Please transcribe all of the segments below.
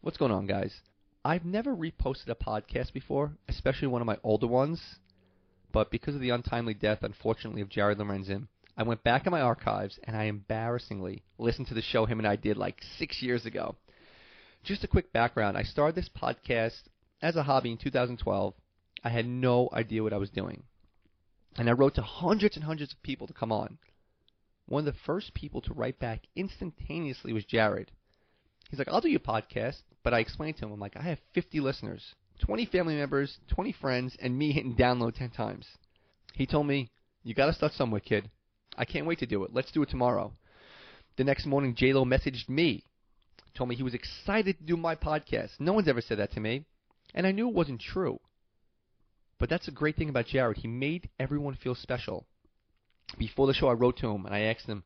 What's going on, guys? I've never reposted a podcast before, especially one of my older ones. But because of the untimely death, unfortunately, of Jared Lorenzen, I went back in my archives and I embarrassingly listened to the show him and I did like six years ago. Just a quick background I started this podcast as a hobby in 2012. I had no idea what I was doing. And I wrote to hundreds and hundreds of people to come on. One of the first people to write back instantaneously was Jared. He's like, I'll do your podcast. But I explained to him, I'm like, I have 50 listeners, 20 family members, 20 friends, and me hitting download 10 times. He told me, you got to start somewhere, kid. I can't wait to do it. Let's do it tomorrow. The next morning, J-Lo messaged me, told me he was excited to do my podcast. No one's ever said that to me. And I knew it wasn't true. But that's a great thing about Jared. He made everyone feel special. Before the show, I wrote to him and I asked him,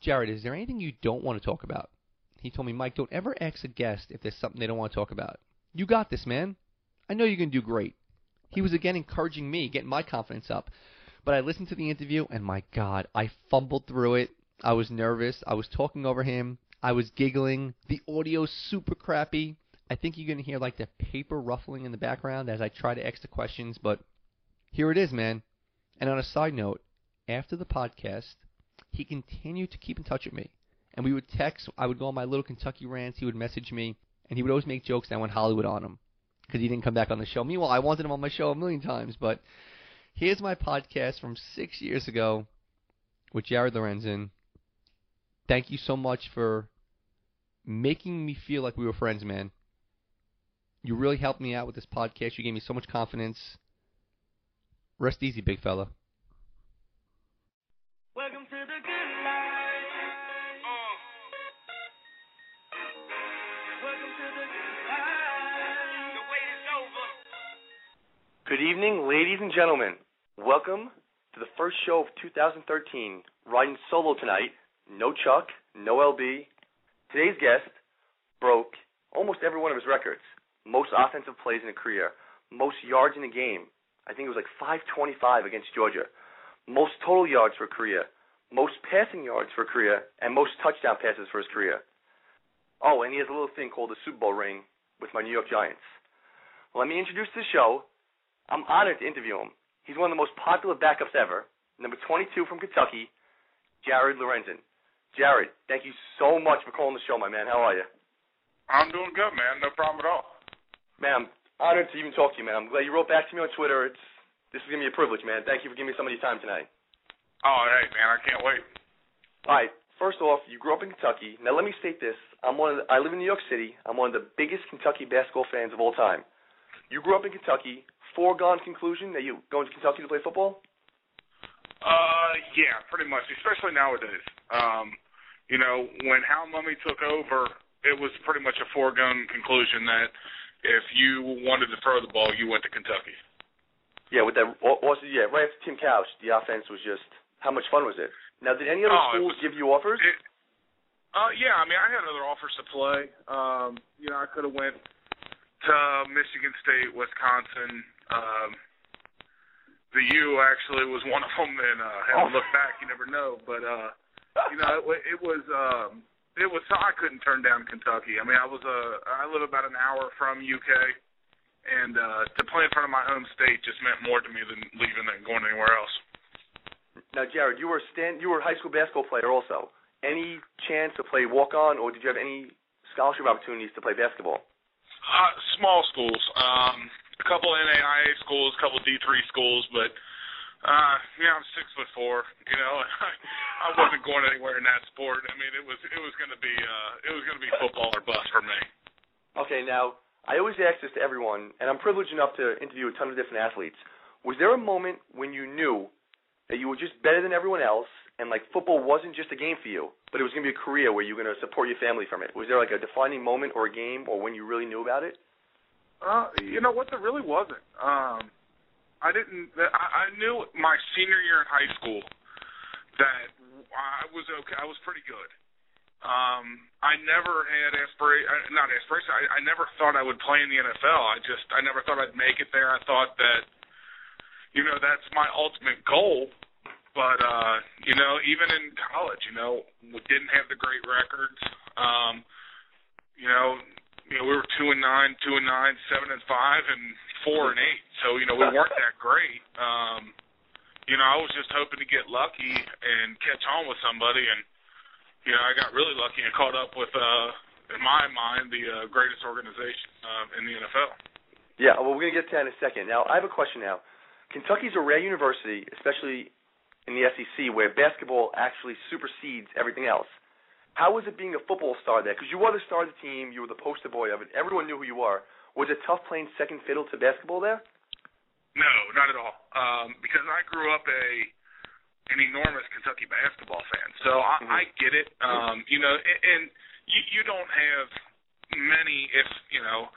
Jared, is there anything you don't want to talk about? He told me, Mike, don't ever ask a guest if there's something they don't want to talk about. You got this, man. I know you're going to do great. He was again encouraging me, getting my confidence up. But I listened to the interview, and my God, I fumbled through it. I was nervous. I was talking over him. I was giggling. The audio's super crappy. I think you're going to hear like the paper ruffling in the background as I try to ask the questions, but here it is, man. And on a side note, after the podcast, he continued to keep in touch with me and we would text. I would go on my little Kentucky rants. He would message me, and he would always make jokes that I went Hollywood on him because he didn't come back on the show. Meanwhile, I wanted him on my show a million times. But here's my podcast from six years ago with Jared Lorenzen. Thank you so much for making me feel like we were friends, man. You really helped me out with this podcast. You gave me so much confidence. Rest easy, big fella. Good evening, ladies and gentlemen. Welcome to the first show of 2013. Riding solo tonight. No Chuck, no LB. Today's guest broke almost every one of his records. Most offensive plays in a career, most yards in a game. I think it was like 525 against Georgia. Most total yards for a career, most passing yards for a career, and most touchdown passes for his career. Oh, and he has a little thing called the Super Bowl ring with my New York Giants. Let me introduce the show. I'm honored to interview him. He's one of the most popular backups ever. Number 22 from Kentucky, Jared Lorenzen. Jared, thank you so much for calling the show, my man. How are you? I'm doing good, man. No problem at all. Man, I'm honored to even talk to you, man. I'm glad you wrote back to me on Twitter. It's this is gonna be a privilege, man. Thank you for giving me some of your time tonight. Oh, hey, man, I can't wait. All right. First off, you grew up in Kentucky. Now let me state this: I'm one of the, I live in New York City. I'm one of the biggest Kentucky basketball fans of all time. You grew up in Kentucky. Foregone conclusion that you going to Kentucky to play football? Uh, yeah, pretty much, especially nowadays. Um, you know, when Hal Mumme took over, it was pretty much a foregone conclusion that if you wanted to throw the ball, you went to Kentucky. Yeah, with that. Also, yeah, right after Tim Couch, the offense was just. How much fun was it? Now, did any other Oh, schools was- give you offers? It, uh, yeah, I mean, I had other offers to play. Um, you know, I could have went to Michigan State, Wisconsin. Um, the U actually was one of them, and uh, had Oh. to look back. You never know, but uh, you know, it, it was um, it was. I couldn't turn down Kentucky. I mean, I was uh, I live about an hour from UK, and uh, to play in front of my home state just meant more to me than leaving and going anywhere else. Now, Jared, you were stand. You were a high school basketball player also. Any chance to play walk on, or did you have any scholarship opportunities to play basketball? Uh, small schools, um, a couple NAIA schools, a couple D3 schools, but uh, yeah, I'm six foot four. You know, I wasn't going anywhere in that sport. I mean, it was it was going to be uh, it was going to be football or bust for me. Okay, now I always ask this to everyone, and I'm privileged enough to interview a ton of different athletes. Was there a moment when you knew that you were just better than everyone else, and like football wasn't just a game for you, but it was going to be a career where you were going to support your family from it? Was there like a defining moment or a game, or when you really knew about it? Uh, you know what? There really wasn't. Um, I didn't. I, I knew my senior year in high school that I was okay. I was pretty good. Um, I never had aspiration, not aspiration. I, I never thought I would play in the NFL. I just, I never thought I'd make it there. I thought that, you know, that's my ultimate goal. But uh, you know, even in college, you know, we didn't have the great records. Um, you know, you know, we were two and nine, two and nine, seven and five, and four and eight. So you know, we weren't that great. Um, you know, I was just hoping to get lucky and catch on with somebody, and you know, I got really lucky and caught up with, uh, in my mind, the uh, greatest organization uh, in the NFL. Yeah, well, we're going to get to that in a second. Now, I have a question now. Kentucky's a rare university, especially in the SEC, where basketball actually supersedes everything else. How was it being a football star there? Because you were the star of the team, you were the poster boy of it. Everyone knew who you were. Was it tough playing second fiddle to basketball there? No, not at all. Um, because I grew up a an enormous Kentucky basketball fan, so I, Mhm. I get it. Um, you know, and, and you you don't have many, if you know,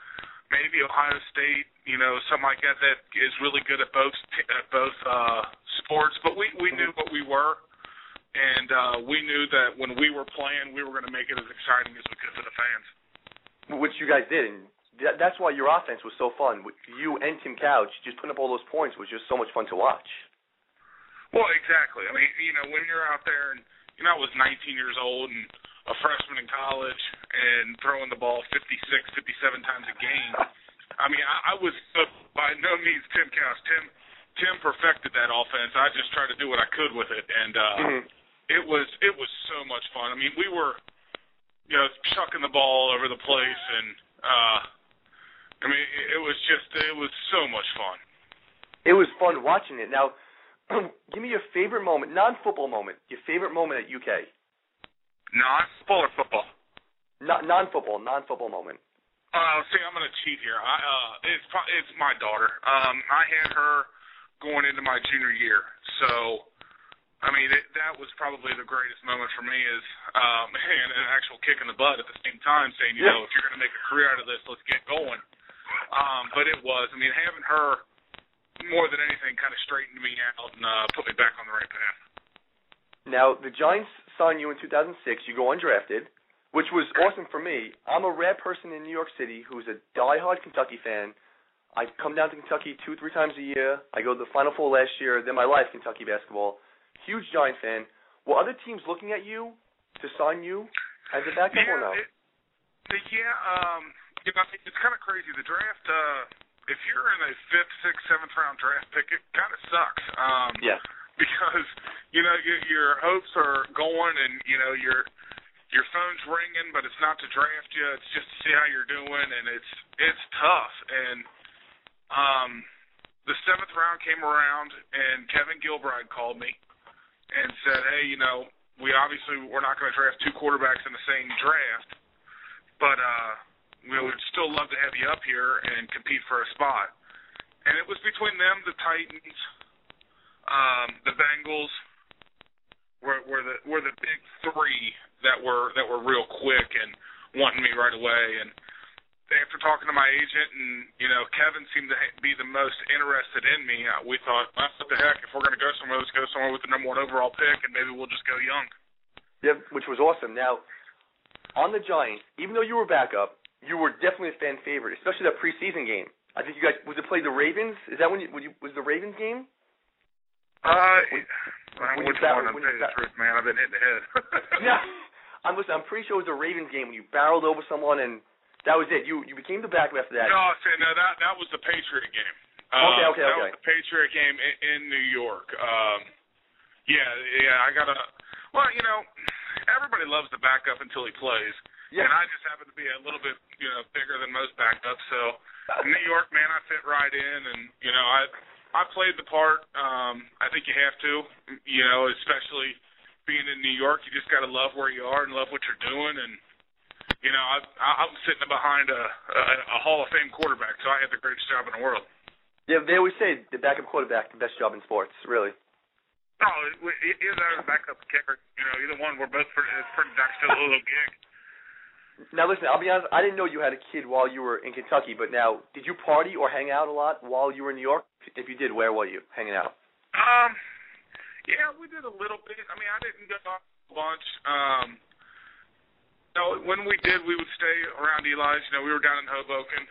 maybe Ohio State, you know, something like that that is really good at both at both uh, sports. But we we knew what we were, and uh, we knew that when we were playing, we were going to make it as exciting as we could for the fans. Which you guys did, and that, that's why your offense was so fun. You and Tim Couch just putting up all those points was just so much fun to watch. Well, exactly. I mean, you know, when you're out there and you know, I was 19 years old and a freshman in college and throwing the ball 56, 57 times a game. I mean, I, I was uh, by no means Tim Couch. Tim Tim perfected that offense. I just tried to do what I could with it, and uh, Mhm. It was it was so much fun. I mean, we were you know chucking the ball all over the place, and uh, I mean, it, was just it was so much fun. It was fun watching it. Now, give me your favorite moment, non-football moment, your favorite moment at UK. Non-football or football? Not non-football, non-football moment. Uh, see, I'm gonna cheat here. I uh, it's pro- it's my daughter. Um, I had her going into my junior year, so I mean it, that was probably the greatest moment for me is um, and an actual kick in the butt at the same time, saying you Yeah. know if you're gonna make a career out of this, let's get going. Um, but it was. I mean, having her more than anything kind of straightened me out and uh, put me back on the right path. Now, the Giants signed you in 2006. You go undrafted, which was awesome for me. I'm a rare person in New York City who's a diehard Kentucky fan. I come down to Kentucky two, three times a year. I go to the Final Four last year. Then my life, Kentucky basketball. Huge Giant fan. Were other teams looking at you to sign you as a backup or no? It, yeah, um, you know, it's kind of crazy. The draft, uh, if you're in a fifth, sixth, seventh round draft pick, it kind of sucks. Um, yeah. Because you know your, your hopes are going, and you know your your phone's ringing, but it's not to draft you. It's just to see how you're doing, and it's it's tough. And um, the seventh round came around, and Kevin Gilbride called me and said, "Hey, you know, we obviously we're not going to draft two quarterbacks in the same draft, but uh, we would still love to have you up here and compete for a spot." And it was between them, the Titans, um, the Bengals, were, were the were the big three that were that were real quick and wanting me right away. And after talking to my agent, and you know, Kevin seemed to ha- be the most interested in me. Uh, we thought, well, what the heck? If we're going to go somewhere, let's go somewhere with the number one overall pick, and maybe we'll just go young. Yeah, which was awesome. Now, on the Giants, even though you were backup, you were definitely a fan favorite, especially that preseason game. I think you guys was it played the Ravens? Is that when you, when you was the Ravens game? Uh, when you which bat- one? I'm when telling you the truth, man. I've been hit in the head. Yeah, I'm listening. I'm pretty sure it was the Ravens game when you barreled over someone and that was it. You you became the backup after that. No, see, no, that that was the Patriot game. Uh, Okay, okay, that okay. was the Patriot game in, in New York. Um, yeah, yeah, I got to. Well, you know, everybody loves the backup until he plays, Yeah. and I just happen to be a little bit, you know, bigger than most backups. So, New York, man, I fit right in, and you know, I I played the part. Um, I think you have to, you know, especially being in New York. You just got to love where you are and love what you're doing, and you know, I, I'm sitting behind a, a, a Hall of Fame quarterback, so I had the greatest job in the world. Yeah, they always say the backup quarterback the best job in sports. Really. No, it- it- either that or the backup kicker. You know, either one. We're both pretty, it's pretty next to a little gig. Now listen, I'll be honest. I didn't know you had a kid while you were in Kentucky, but now did you party or hang out a lot while you were in New York? If you did, where were you hanging out? Um, yeah, we did a little bit. I mean, I didn't go out a bunch. Um, no, when we did, we would stay around Eli's. You know, we were down in Hoboken.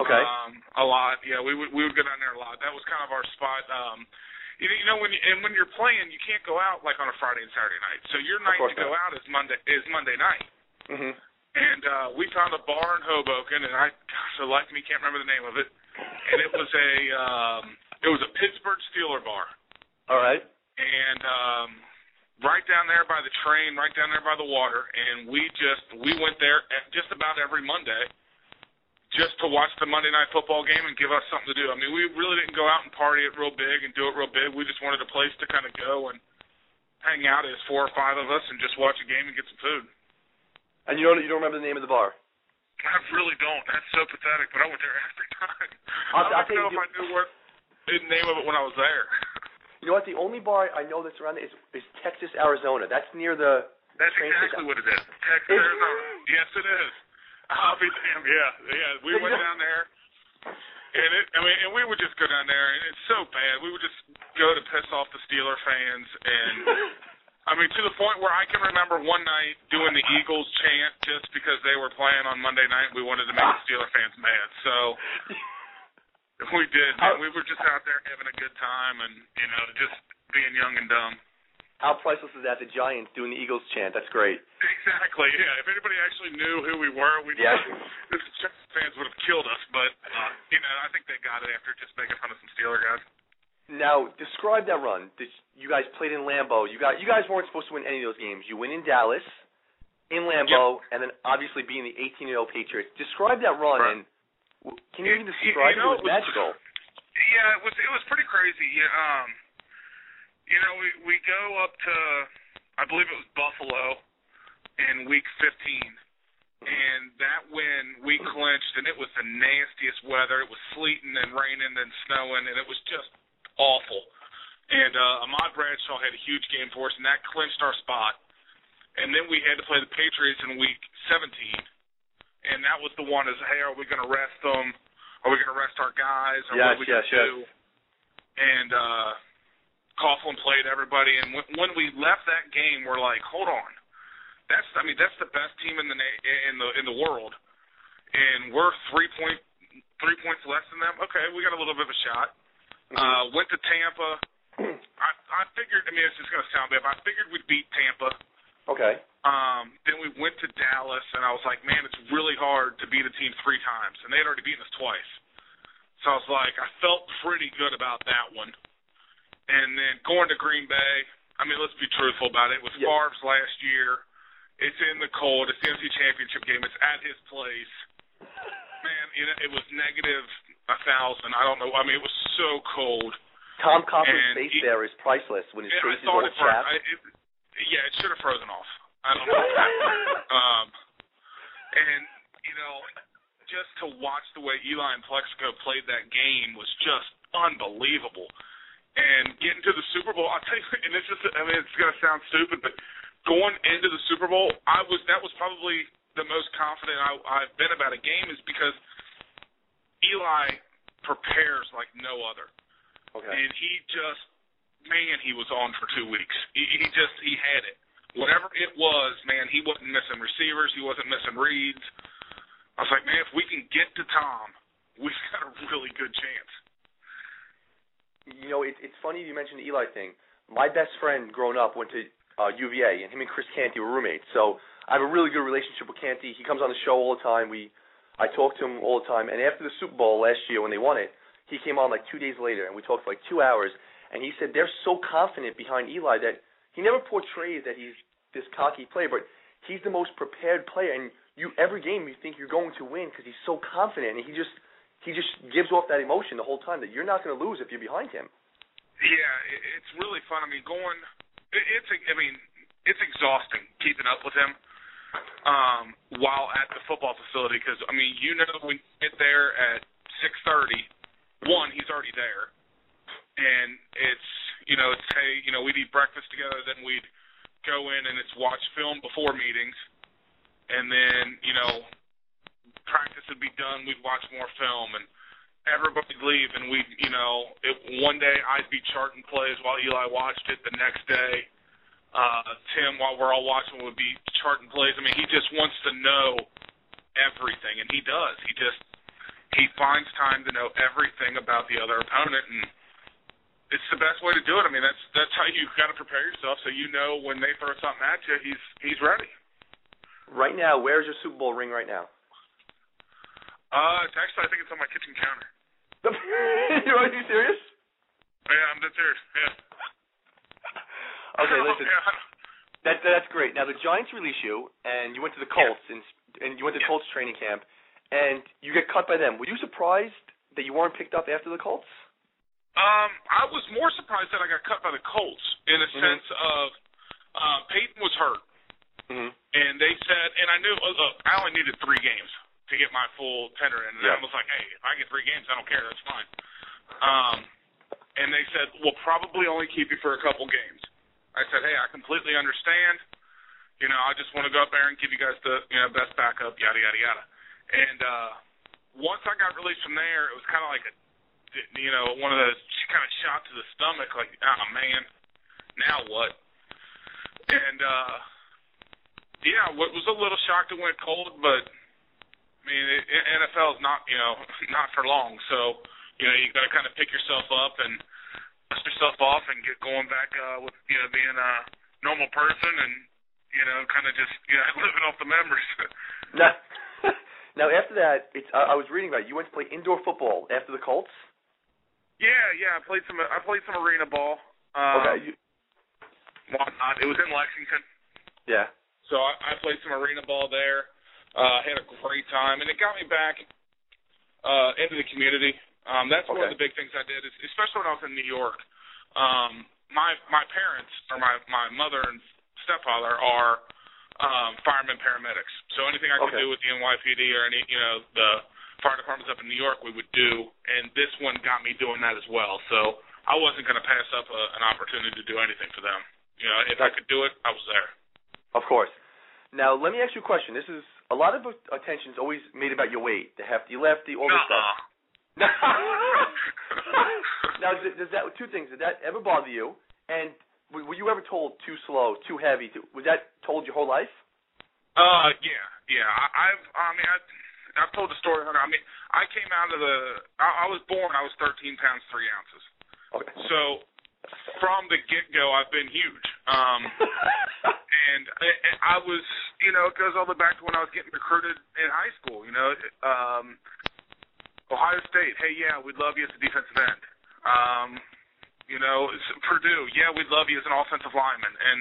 Okay. Um, a lot. Yeah, we would we would go down there a lot. That was kind of our spot. Um, you know, you know when you, and when you're playing, you can't go out like on a Friday and Saturday night. So your night to go out is Monday is Monday night. mhm. and uh, we found a bar in Hoboken, and I, gosh, the life of me can't remember the name of it, and it was a um, it was a Pittsburgh Steeler bar, All right. and um, right down there by the train, right down there by the water, and we just we went there just about every Monday. Just to watch the Monday night football game and give us something to do. I mean, we really didn't go out and party it real big and do it real big. We just wanted a place to kind of go and hang out as four or five of us and just watch a game and get some food. And you don't you don't remember the name of the bar? I really don't. That's so pathetic, but I went there every time. I I'll don't know if I knew what the name of it when I was there. You know what? The only bar I know that's around there is, is Texas, Arizona. That's near the. That's exactly station. what it is. Texas, Is- Arizona. Yes, it is. I'll be damned. Yeah, yeah. We went down there, and it. I mean, and we would just go down there, and it's so bad. We would just go to piss off the Steeler fans, and I mean, to the point where I can remember one night doing the Eagles chant just because they were playing on Monday night. We wanted to make the Steeler fans mad, so we did. How- Man. We were just out there having a good time, and you know, just being young and dumb. How priceless is that? The Giants doing the Eagles chant. That's great. Exactly. Yeah. If anybody actually knew who we were, we Yeah. the Jets fans would have killed us. But uh, you know, I think they got it after just making fun of some Steeler guys. Now, describe that run. This, you guys played in Lambeau. You got you guys weren't supposed to win any of those games. You win in Dallas, in Lambeau, and then obviously being the 18-0 Patriots. Describe that run, Right. and w- can you It- even describe you know, it? It was magical. Yeah, it was it was pretty crazy. Yeah, um, you know, we we go up to I believe it was Buffalo in week 15, and that win we clinched, and it was the nastiest weather. It was sleeting and raining and snowing, and it was just awful. And uh, Ahmad Bradshaw had a huge game for us, and that clinched our spot. And then we had to play the Patriots in week 17, and that was the one is, hey, are we going to rest them? Are we going to rest our guys? Or Yes, what are we yes, going to do? And uh, Coughlin played everybody, and when, when we left that game, we're like, hold on, that's I mean that's the best team in the na- in the in the world, and we're three point three points less than them. Okay, we got a little bit of a shot. Uh, went to Tampa. I I figured. I mean, it's just gonna sound bad, but I figured we'd beat Tampa. Okay. Um, then we went to Dallas, and I was like, man, it's really hard to beat a team three times, and they had already beaten us twice. So I was like, I felt pretty good about that one. And then going to Green Bay, I mean, let's be truthful about it. It was Yeah. Favre's last year. It's in the cold. It's the NFC Championship game. It's at his place. Man, you know, it was negative a thousand. I don't know. I mean, it was so cold. Tom Coughlin's face there is priceless when his Yeah, I face is all chapped. I, it yeah, it should have frozen off. I don't know. um, and you know, just to watch the way Eli and Plaxico played that game was just unbelievable. And getting to the Super Bowl, I'll tell you, and it's just, I mean, it's gonna sound stupid, but going into the Super Bowl, I was that was probably the most confident I, I've been about a game, is because Eli prepares like no other Okay. and he just man he was on for two weeks he, he just he had it whatever it was man he wasn't missing receivers he wasn't missing reads i was like man if we can get to tom we've got a really good chance You know, it, it's funny you mentioned the Eli thing. My best friend growing up went to uh, UVA, and him and Chris Canty were roommates. So I have a really good relationship with Canty. He comes on the show all the time. We, I talk to him all the time. And after the Super Bowl last year when they won it, he came on like two days later, and we talked for like two hours. And he said they're so confident behind Eli that he never portrays that he's this cocky player, but he's the most prepared player. And you every game you think you're going to win because he's so confident, and he just he just gives off that emotion the whole time that you're not going to lose if you're behind him. yeah it, it's really fun i mean going it, it's i mean it's exhausting keeping up with him um while at the football facility because i mean you know when you get there at six thirty one he's already there and it's you know it's hey you know we'd eat breakfast together then we'd go in and it's watch film before meetings. And then you know practice would be done we'd watch more film. And everybody'd leave and we'd you know it, one day I'd be charting plays while Eli watched it the next day uh Tim while we're all watching would be charting plays. I mean he just wants to know everything and he does. He just he finds time to know everything about the other opponent and it's the best way to do it. I mean, that's that's how you got to prepare yourself so you know when they throw something at you, he's he's ready. right now, where's your Super Bowl ring right now? Uh, it's actually, I think it's on my kitchen counter. are you serious? Yeah, I'm dead serious. Yeah. Okay, listen. Yeah. That that's great. Now the Giants release you, and you went to the Colts, and and you went to Yeah. Colts training camp, and you get cut by them. Were you surprised that you weren't picked up after the Colts? Um, I was more surprised that I got cut by the Colts in a Mhm. sense of uh, Peyton was hurt, Mm-hmm. and they said, and I knew, uh, look, I only needed three games to get my full tender in, and Yeah. I was like, hey, if I get three games, I don't care, that's fine. Um, and they said, we'll probably only keep you for a couple games. I said, hey, I completely understand. You know, I just want to go up there and give you guys the you know best backup, yada yada yada. And uh, once I got released from there, it was kind of like a you know, one of those kind of shot to the stomach, like, oh man, now what? And uh, yeah, what was a little shocked it went cold, but I mean, it, it, NFL is not, you know, not for long, so you know, you got to kind of pick yourself up and dust yourself off and get going back uh, with you know being a normal person and you know, kind of just you know living off the memories. Now, now after that, it's I, I was reading about it. You went to play indoor football after the Colts. Yeah, yeah, I played some I played some arena ball. Um, Okay. You, whatnot. It was in Lexington. yeah. So I, I played some arena ball there. Uh, had a great time, and it got me back uh, into the community. Um, that's one of the big things I did, is, especially when I was in New York. Um, my my parents, or my my mother and stepfather, are um, firemen paramedics. So anything I could Okay. do with the NYPD or any you know the fire departments up in New York, we would do. And this one got me doing that as well. So I wasn't going to pass up a, an opportunity to do anything for them. You know, if I could do it, I was there. Of course. Now let me ask you a question. This is a lot of attention's always made about your weight, the hefty lefty, all this stuff. now, does, that two things? Did that ever bother you? And were were you ever told too slow, too heavy? Too, was that told your whole life? Uh, yeah, yeah. I, I've, I mean, I, I've told the story. Hunter. I mean, I came out of the. I, I was born. I was 13 pounds three ounces. Okay. So from the get go, I've been huge. Um, and I, I was, you know, it goes all the way back to when I was getting recruited in high school. You know, um, Ohio State. Hey, yeah, we'd love you as a defensive end. Um, you know, Purdue. Yeah, we'd love you as an offensive lineman. And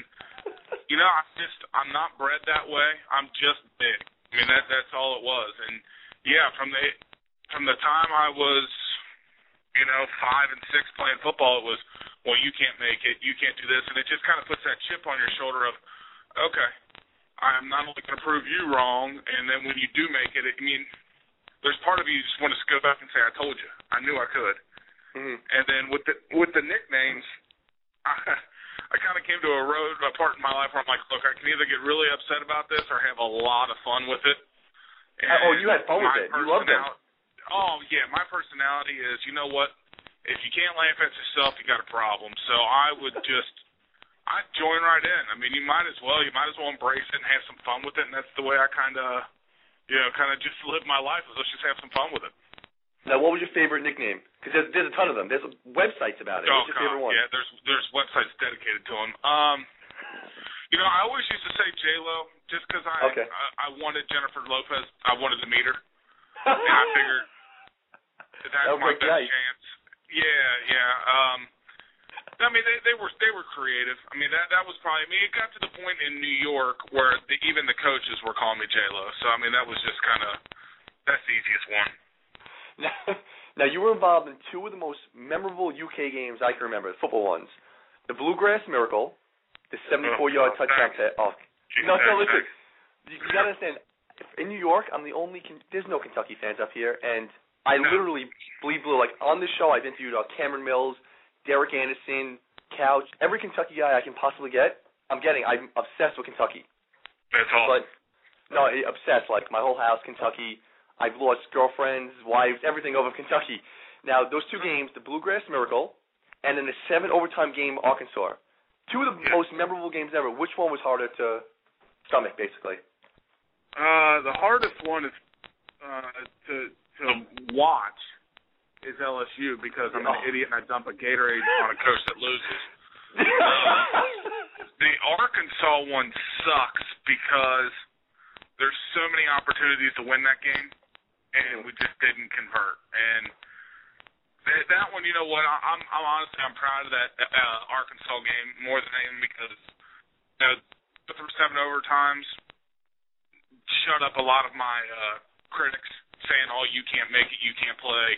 you know, I just I'm not bred that way. I'm just big. I mean, that that's all it was. And yeah, from the from the time I was, you know, five and six playing football, it was, well, you can't make it, you can't do this, and it just kind of puts that chip on your shoulder of, okay, I'm not only going to prove you wrong, and then when you do make it, I mean, there's part of you just want to go back and say, I told you, I knew I could. Mhm. And then with the with the nicknames, I, I kind of came to a road, a part in my life where I'm like, look, I can either get really upset about this or have a lot of fun with it. Uh, oh, you had fun with it. You loved it. Oh yeah, my personality is, you know what? If you can't laugh at yourself, you got a problem. So I would just, I'd join right in. I mean, you might as well, you might as well embrace it and have some fun with it. And that's the way I kind of, you know, kind of just live my life. Is let's just have some fun with it. Now, what was your favorite nickname? Because there's, there's a ton of them. There's websites about it. Oh, What's your God, favorite one? Yeah, there's there's websites dedicated to them. Um, you know, I always used to say J Lo just because I, Okay. I I wanted Jennifer Lopez. I wanted to meet her, and I figured that's That my best the chance. Yeah, yeah. Um, I mean, they they were they were creative. I mean, that that was probably. I mean, it got to the point in New York where the, even the coaches were calling me J Lo. So I mean, that was just kind of that's the easiest one. Now, now, you were involved in two of the most memorable UK games I can remember, the football ones. The Bluegrass Miracle, the 74-yard Oh, touchdown pass. Oh, no, no, listen. You, you gotta understand. In New York, I'm the only. Con- there's no Kentucky fans up here, and I No. literally bleed blue. Like on this show, I've interviewed uh, Cameron Mills, Derek Anderson, Couch, every Kentucky guy I can possibly get. I'm getting. I'm obsessed with Kentucky. That's all. But no, obsessed. Like my whole house, Kentucky. I've lost girlfriends, wives, everything over Kentucky. Now those two games, the Bluegrass Miracle, and then the seven overtime game, Arkansas. Two of the Yeah. most memorable games ever. Which one was harder to stomach, basically? Uh, the hardest one is uh, to to watch is LSU because I'm an Oh. idiot and I dump a Gatorade on a coach that loses. The Arkansas one sucks because there's so many opportunities to win that game, and we just didn't convert. And that, that one, you know what? I, I'm, I'm honestly, I'm proud of that uh, Arkansas game more than anything because you know, through seven overtimes, shut up a lot of my uh, critics saying, "Oh, you can't make it, you can't play."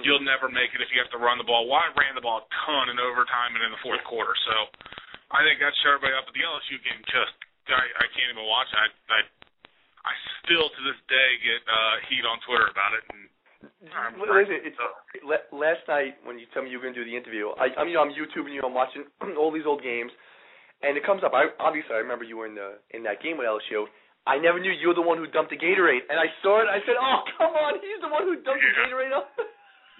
You'll never make it if you have to run the ball. Well, I ran the ball a ton in overtime and in the fourth quarter, so I think that shut everybody up. But the LSU game, just I, I can't even watch. I, I I still to this day get uh, heat on Twitter about it. And I'm Listen, it's la- last night when you tell me you were going to do the interview. I, I mean, you know, I'm YouTubing you. I'm watching all these old games, and it comes up. I obviously I remember you were in the in that game with LSU. I never knew you were the one who dumped the Gatorade, and I saw it. I said, "Oh, come on, he's the one who dumped the Gatorade." on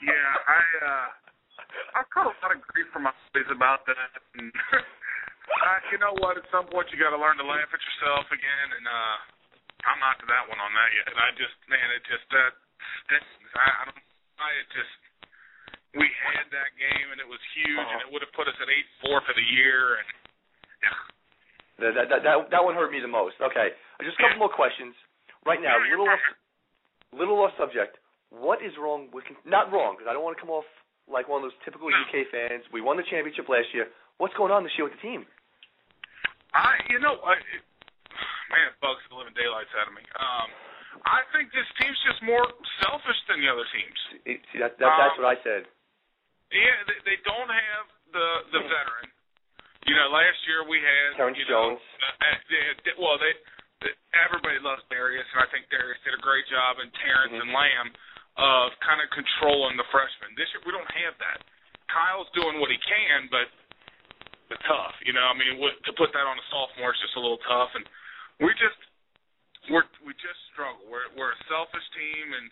Yeah, I uh I've got a lot of grief from my buddies about that. And uh, you know what? At some point, you got to learn to laugh at yourself again. And uh I'm not to that one on that yet. I just, man, it just that stinks. I, I don't. I it just. We had that game and it was huge, and it uh-huh. would have put us at eight four for the year. And yeah, That, that that that that one hurt me the most. Okay, just a couple more questions. Right now, little off, little off subject. What is wrong with not wrong because I don't want to come off like one of those typical No. UK fans. We won the championship last year. What's going on this year with the team? I, you know, I, it, man, it bugs the living daylights out of me. Um, I think this team's just more selfish than the other teams. It, see, that, that that's Um, what I said. Yeah, they, they don't have the the veteran. You know, last year we had Terrence you know, Jones. Uh, uh, they well, they, they everybody loves Darius, and I think Darius did a great job, and Terrence Mhm. and Lamb of kind of controlling the freshmen. This year we don't have that. Kyle's doing what he can, but but tough. You know, I mean, what, to put that on a sophomore is just a little tough, and we just we're we just struggle. We're we're a selfish team, and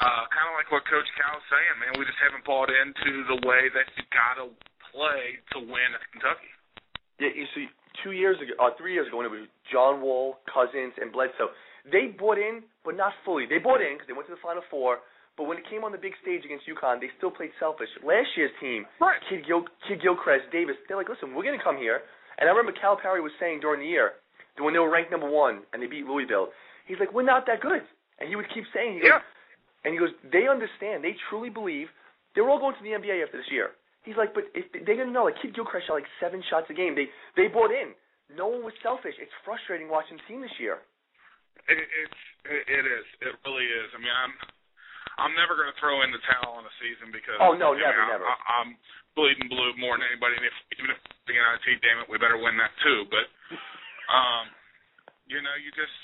uh, kind of like what Coach Cal's saying, man, we just haven't bought into the way that you got to play to win at Kentucky. Yeah, you see, two years ago, or three years ago, when it was John Wall, Cousins, and Bledsoe, they bought in, but not fully. They bought in because they went to the Final Four, but when it came on the big stage against UConn, they still played selfish. Last year's team, Right. Kid, Gil, Kidd-Gilchrist, Davis, they're like, listen, we're going to come here. And I remember Calipari was saying during the year, when they were ranked number one and they beat Louisville, he's like, we're not that good. And he would keep saying, goes, Yeah. and he goes, they understand, they truly believe, they were all going to the NBA after this year. He's like, but if they're gonna know, like Kidd-Gilchrist shot like seven shots a game. They they bought in. No one was selfish. It's frustrating watching the team this year. It, it's it, it is. It really is. I mean, I'm I'm never going to throw in the towel on a season because Oh, no, I mean, never, I, never. I, I'm bleeding blue more than anybody. And if even if the NIT, damn it, we better win that too. But um, you know, you just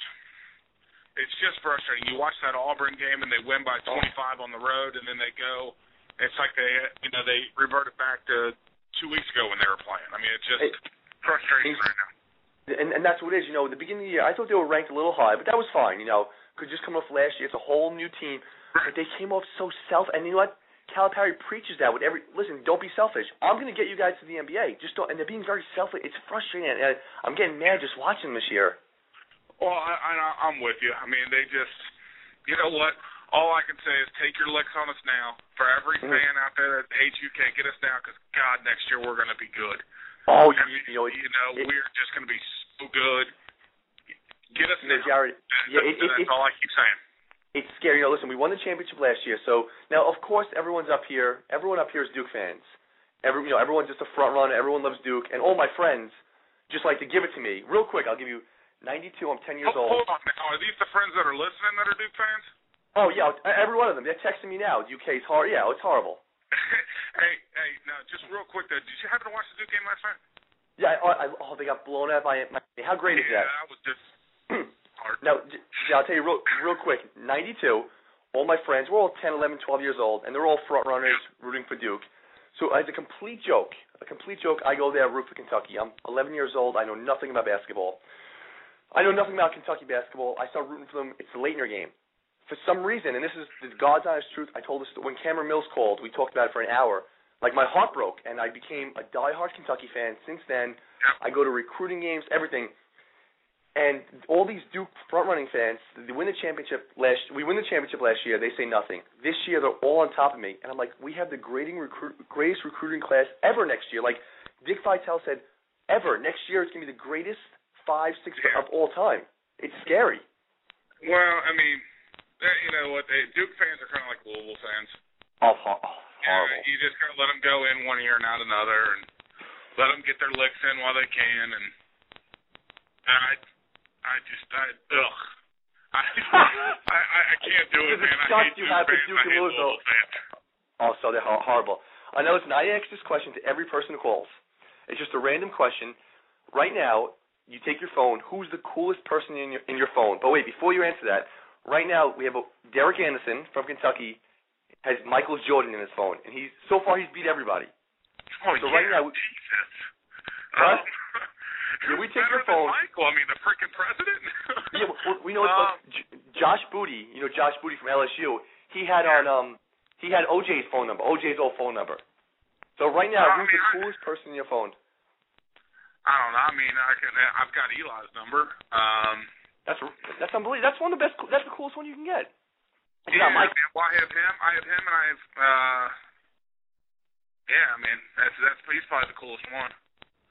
it's just frustrating. You watch that Auburn game and they win by 25 on the road, and then they go. It's like they you know they reverted back to two weeks ago when they were playing. I mean, it's just It- frustrating it's- right now. And and that's what it is. You know, at the beginning of the year, I thought they were ranked a little high, but that was fine. You know, could just come off last year. It's a whole new team, but they came off so self. And you know what? Calipari preaches that with every. Listen, don't be selfish. I'm going to get you guys to the NBA. Just don't. And they're being very selfish. It's frustrating. And I'm getting mad just watching this year. Well, I, I, I'm with you. I mean, they just, you know what? All I can say is take your licks on us now. For every Mhm. fan out there that hates you, can't get us now because God, next year we're going to be good. Oh, I you, mean, you know, you know, it- we're just going to be so good. Get us you know, now. Jared. That's, Yeah, it, that's it, all I keep saying. It's scary. You know, listen, we won the championship last year, so now of course everyone's up here. Everyone up here is Duke fans. Every you know, everyone's just a front runner. Everyone loves Duke, and all my friends just like to give it to me. Real quick, I'll give you 92. I'm 10 years old. hold on now. Are these the friends that are listening that are Duke fans? Oh yeah, every one of them. They're texting me now. UK's hard. Yeah, it's horrible. hey, hey, now just real quick though, did you happen to watch the Duke game last night? Yeah. I, I, oh, they got blown out by. Miami. How great is that? yeah, that was just now, j- I'll tell you real, real quick. 92. All my friends, we're all 10, 11, 12 years old, and they're all front runners rooting for Duke. So as a complete joke, a complete joke, I go there root for Kentucky. I'm 11 years old. I know nothing about basketball. I know nothing about Kentucky basketball. I start rooting for them. It's the Laettner game. For some reason, and this is the God's honest truth, I told this when Cameron Mills called. We talked about it for an hour. Like my heart broke, and I became a diehard Kentucky fan. Since then, I go to recruiting games, everything. And all these Duke front-running fans, they win the championship last. We win the championship last year. They say nothing. This year, they're all on top of me, and I'm like, we have the grading recruit, greatest recruiting class ever next year. Like Dick Vitale said, ever next year it's gonna be the greatest five, six Yeah. of all time. It's scary. Well, I mean, eh, you know what? They, Duke fans are kind of like Louisville fans. Oh, ho- oh, Yeah, horrible. you just gotta let them go in one ear and out another, and let them get their licks in while they can. And I, I just, I, ugh. I, I, I I can't do it, man. I hate you Duke fans. Duke I hate Louisville. Fans. Oh, so they're horrible. I know. Listen, I ask this question to every person who calls. It's just a random question. Right now, you take your phone. Who's the coolest person in your in your phone? But wait, before you answer that, right now we have a, Derek Anderson from Kentucky has Michael Jordan in his phone, and he's so far he's beat everybody. Oh, So yeah, right now Jesus. What? Um, Yeah, we take your phone- Michael, I mean, the freaking president. Yeah, well, we know Um, like J- Josh Booty. You know Josh Booty from LSU. He had on um he had OJ's phone number, OJ's old phone number. So right now, I who's mean, the I- coolest person in your phone? I don't know. I mean, I can. I've got Eli's number. Um, That's that's unbelievable. That's one of the best. That's the coolest one you can get. Yeah, got Mike. man, well, I have him. I have him, and I have. uh Yeah, I mean, that's that's he's probably the coolest one.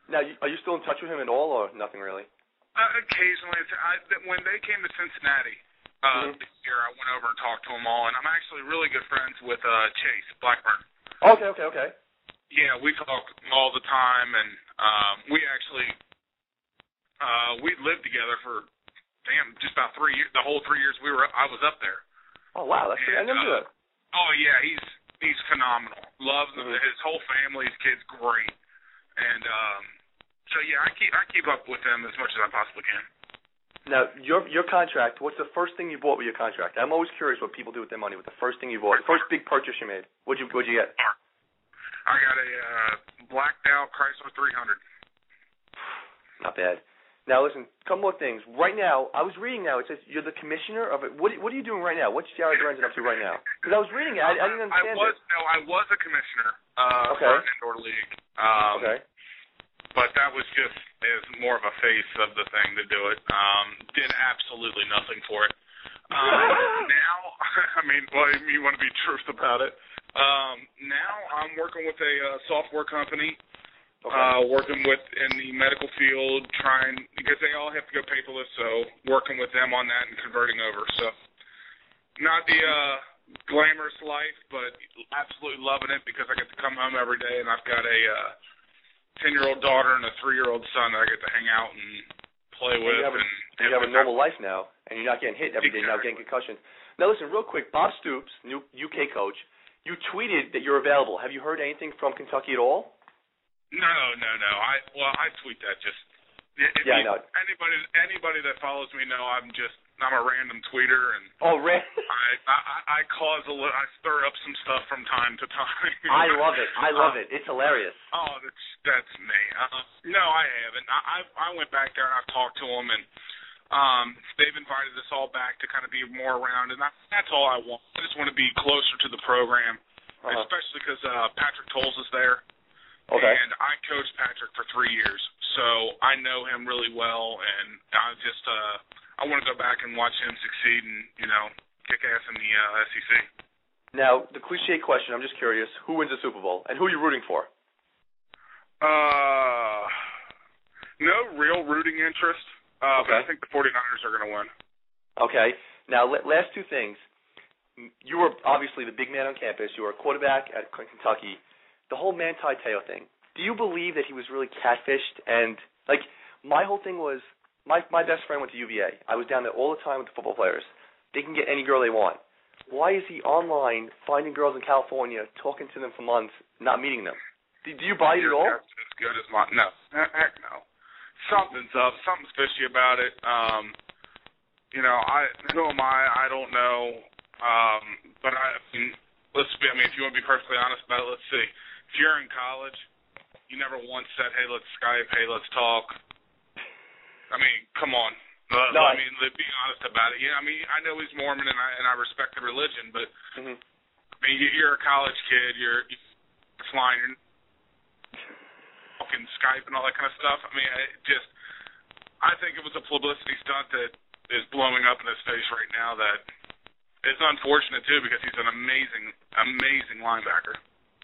Now, are you still in touch with him at all, or nothing really? Uh, occasionally, I, when they came to Cincinnati uh, Mhm. this year, I went over and talked to them all, and I'm actually really good friends with uh Chase Blackburn. Okay, okay, okay. Yeah, we talk all the time, and um, we actually uh, we lived together for damn just about three years. The whole three years we were, I was up there. Oh wow, that's I never knew that. Oh yeah, he's he's phenomenal. Loves Mhm. his whole family, his kids, great. And um, so yeah, I keep I keep up with them as much as I possibly can. Now, your your contract. What's the first thing you bought with your contract? I'm always curious what people do with their money. What the first thing you bought? The first big purchase you made. What'd you What'd you get? I got a uh, blacked out Chrysler 300. Not bad. Now listen, couple more things. Right now, I was reading now. It says you're the commissioner of it. What What are you doing right now? What's Jared Lorenzen up to right now? Because I was reading it, I, I didn't understand I was it. no, I was a commissioner uh, Okay. for an indoor league. Um, Okay. But that was just as more of a face of the thing to do it. Um, did absolutely nothing for it. Um, now, I mean, well, you want to be truth about it. Um, now I'm working with a uh, software company, Okay. uh, working with in the medical field, trying because they all have to go paperless. So working with them on that and converting over. So not the uh, glamorous life, but absolutely loving it because I get to come home every day and I've got a uh, ten-year-old daughter and a three-year-old son that I get to hang out and play And with. you have a, and you have a normal life now, and you're not getting hit every day. You're not getting concussions. Now listen, real quick. Bob Stoops, new UK coach. You tweeted that you're available. Have you heard anything from Kentucky at all? No, no, no. I well, I tweet that just. If Yeah, I know. Anybody, anybody that follows me know I'm just I'm a random tweeter and Oh, Ray. I I, I cause a little I stir up some stuff from time to time. I love it. I love it. It's hilarious. Oh, that's that's me. Uh, no, I haven't. I I I went back there and I've talked to them and um they've invited us all back to kind of be more around and that, that's all I want. I just want to be closer to the program, Uh-huh. especially because uh, Patrick Towles is there. Okay. And I coached Patrick for three years, so I know him really well, and I just uh I want to go back and watch him succeed and you know kick ass in the uh, SEC. Now, the cliche question. I'm just curious. Who wins the Super Bowl, and who are you rooting for? Uh, no real rooting interest, uh, but I think the 49ers are going to win. Okay. Now, la- last two things. You were obviously the big man on campus. You were a quarterback at Kentucky. The whole Manti Te'o thing. Do you believe that he was really catfished? And like, my whole thing was, my my best friend went to UVA. I was down there all the time with the football players. They can get any girl they want. Why is he online finding girls in California, talking to them for months, not meeting them? Do, do you buy it at all? As good as my no. Heck no. Something's up. Something's fishy about it. Um, you know, I who am I? I don't know. Um, but I, I mean, let's be. I mean, if you want to be perfectly honest about it, let's see. If you're in college, you never once said, "Hey, let's Skype. Hey, let's talk." I mean, come on. Uh, No, I- mean, let be honest about it. Yeah, I mean, I know he's Mormon, and I and I respect the religion, but hmm I mean, you- you're a college kid. You're, you're flying. You're fucking Skype and all that kind of stuff. I mean, it just, I think it was a publicity stunt that is blowing up in his face right now. That it's unfortunate too because he's an amazing, amazing linebacker.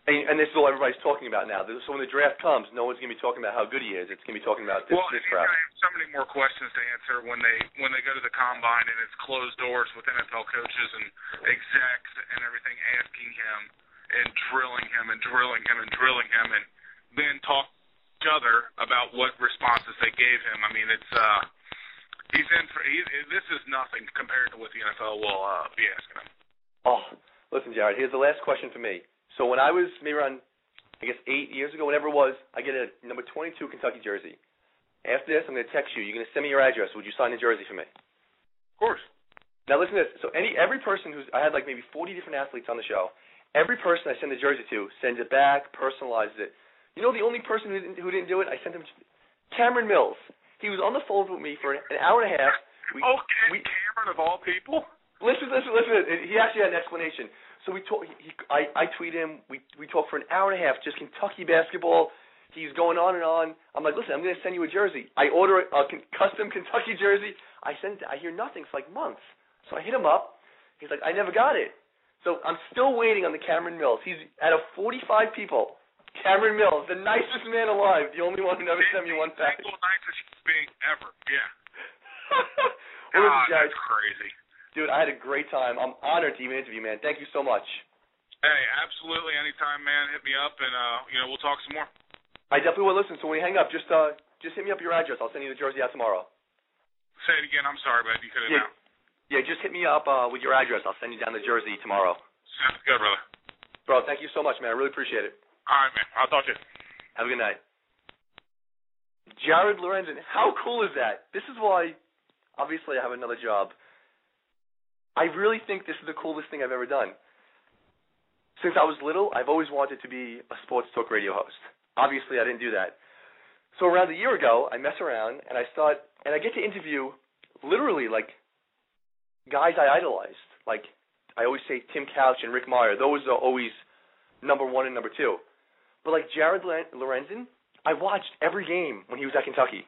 And, and this is all everybody's talking about now. So when the draft comes, no one's going to be talking about how good he is. It's going to be talking about this, well, this gonna have so many more questions to answer when they when they go to the combine and it's closed doors with NFL coaches and execs and everything asking him and drilling him and drilling him and drilling him and then talk to each other about what responses they gave him. I mean, it's uh he's in for he, this is nothing compared to what the NFL will uh, be asking him. Oh, listen, Jared. Here's the last question for me. So when I was maybe around, I guess eight years ago, whatever it was, I get a number 22 Kentucky jersey. After this, I'm going to text you. You're going to send me your address. Would you sign the jersey for me? Of course. Now listen to this. So any every person who's I had like maybe 40 different athletes on the show. Every person I send the jersey to sends it back, personalizes it. You know the only person who didn't, who didn't do it? I sent him Cameron Mills. He was on the phone with me for an hour and a half. We, oh, we, Cameron of all people. Listen, listen, listen. He actually had an explanation. So we talk. He, I I tweet him. We we talk for an hour and a half, just Kentucky basketball. He's going on and on. I'm like, listen, I'm going to send you a jersey. I order a, a custom Kentucky jersey. I send it. I hear nothing for like months. So I hit him up. He's like, I never got it. So I'm still waiting on the Cameron Mills. He's out of 45 people. Cameron Mills, the nicest man alive, the only one who never sent me one back. Single nicest being ever. Yeah. God, guys, that's crazy. Dude, I had a great time. I'm honored to even interview, man. Thank you so much. Hey, absolutely. Anytime, man. Hit me up, and uh, you know we'll talk some more. I definitely will listen. So when you hang up, just uh, just hit me up your address. I'll send you the jersey out tomorrow. Say it again. I'm sorry, but you could have Yeah. now. Yeah, just hit me up uh, with your address. I'll send you down the jersey tomorrow. Sounds good, brother. Bro, thank you so much, man. I really appreciate it. All right, man. I'll talk to you. Have a good night. Jared Lorenzen, how cool is that? This is why, obviously, I have another job. I really think this is the coolest thing I've ever done. Since I was little, I've always wanted to be a sports talk radio host. Obviously, I didn't do that. So around a year ago, I mess around and I start, and I get to interview literally like guys I idolized. Like I always say, Tim Couch and Rick Meyer. Those are always number one and number two. But like Jared Lorenzen, I watched every game when he was at Kentucky.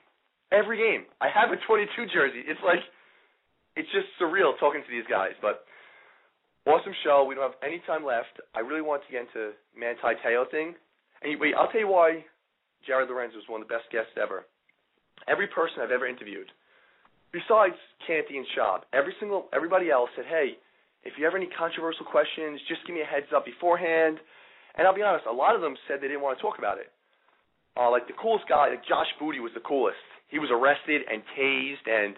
Every game. I have a 22 jersey. It's like, it's just surreal talking to these guys. But awesome show. We don't have any time left. I really want to get into Manti Te'o thing. And wait, I'll tell you why Jared Lorenzen was one of the best guests ever. Every person I've ever interviewed, besides Canty and Schaub, every single everybody else said, "Hey, if you have any controversial questions, just give me a heads up beforehand." And I'll be honest, a lot of them said they didn't want to talk about it. Uh, like the coolest guy, like Josh Booty was the coolest. He was arrested and tased and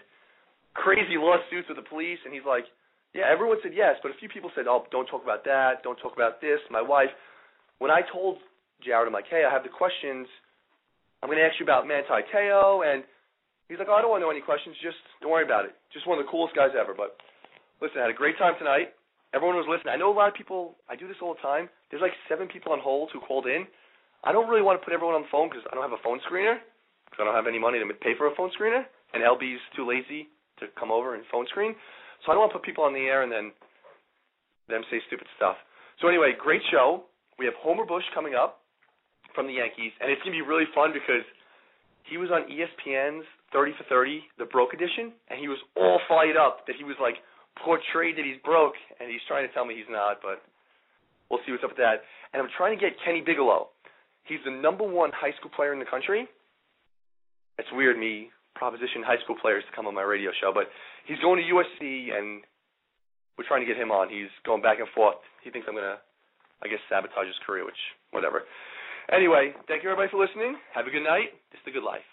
crazy lawsuits with the police, and he's like, "Yeah, everyone said yes, but a few people said, oh, don't talk about that, don't talk about this." My wife, when I told Jared, I'm like, "Hey, I have the questions. I'm going to ask you about Manti Te'o," and he's like, "Oh, I don't want to know any questions. Just don't worry about it." Just one of the coolest guys ever. But listen, I had a great time tonight. Everyone was listening. I know a lot of people. I do this all the time. There's like seven people on hold who called in. I don't really want to put everyone on the phone because I don't have a phone screener. Because I don't have any money to pay for a phone screener, and LB's too lazy to come over and phone screen. So I don't want to put people on the air and then them say stupid stuff. So anyway, great show. We have Homer Bush coming up from the Yankees, and it's gonna be really fun because he was on ESPN's 30 for 30, the broke edition, and he was all fired up that he was like portrayed that he's broke, and he's trying to tell me he's not, but we'll see what's up with that. And I'm trying to get Kenny Bigelow. He's the number one high school player in the country. It's weird me proposition high school players to come on my radio show, but he's going to USC, and we're trying to get him on. He's going back and forth. He thinks I'm gonna, I guess, sabotage his career, which whatever. Anyway, thank you everybody for listening. Have a good night. It's the good life.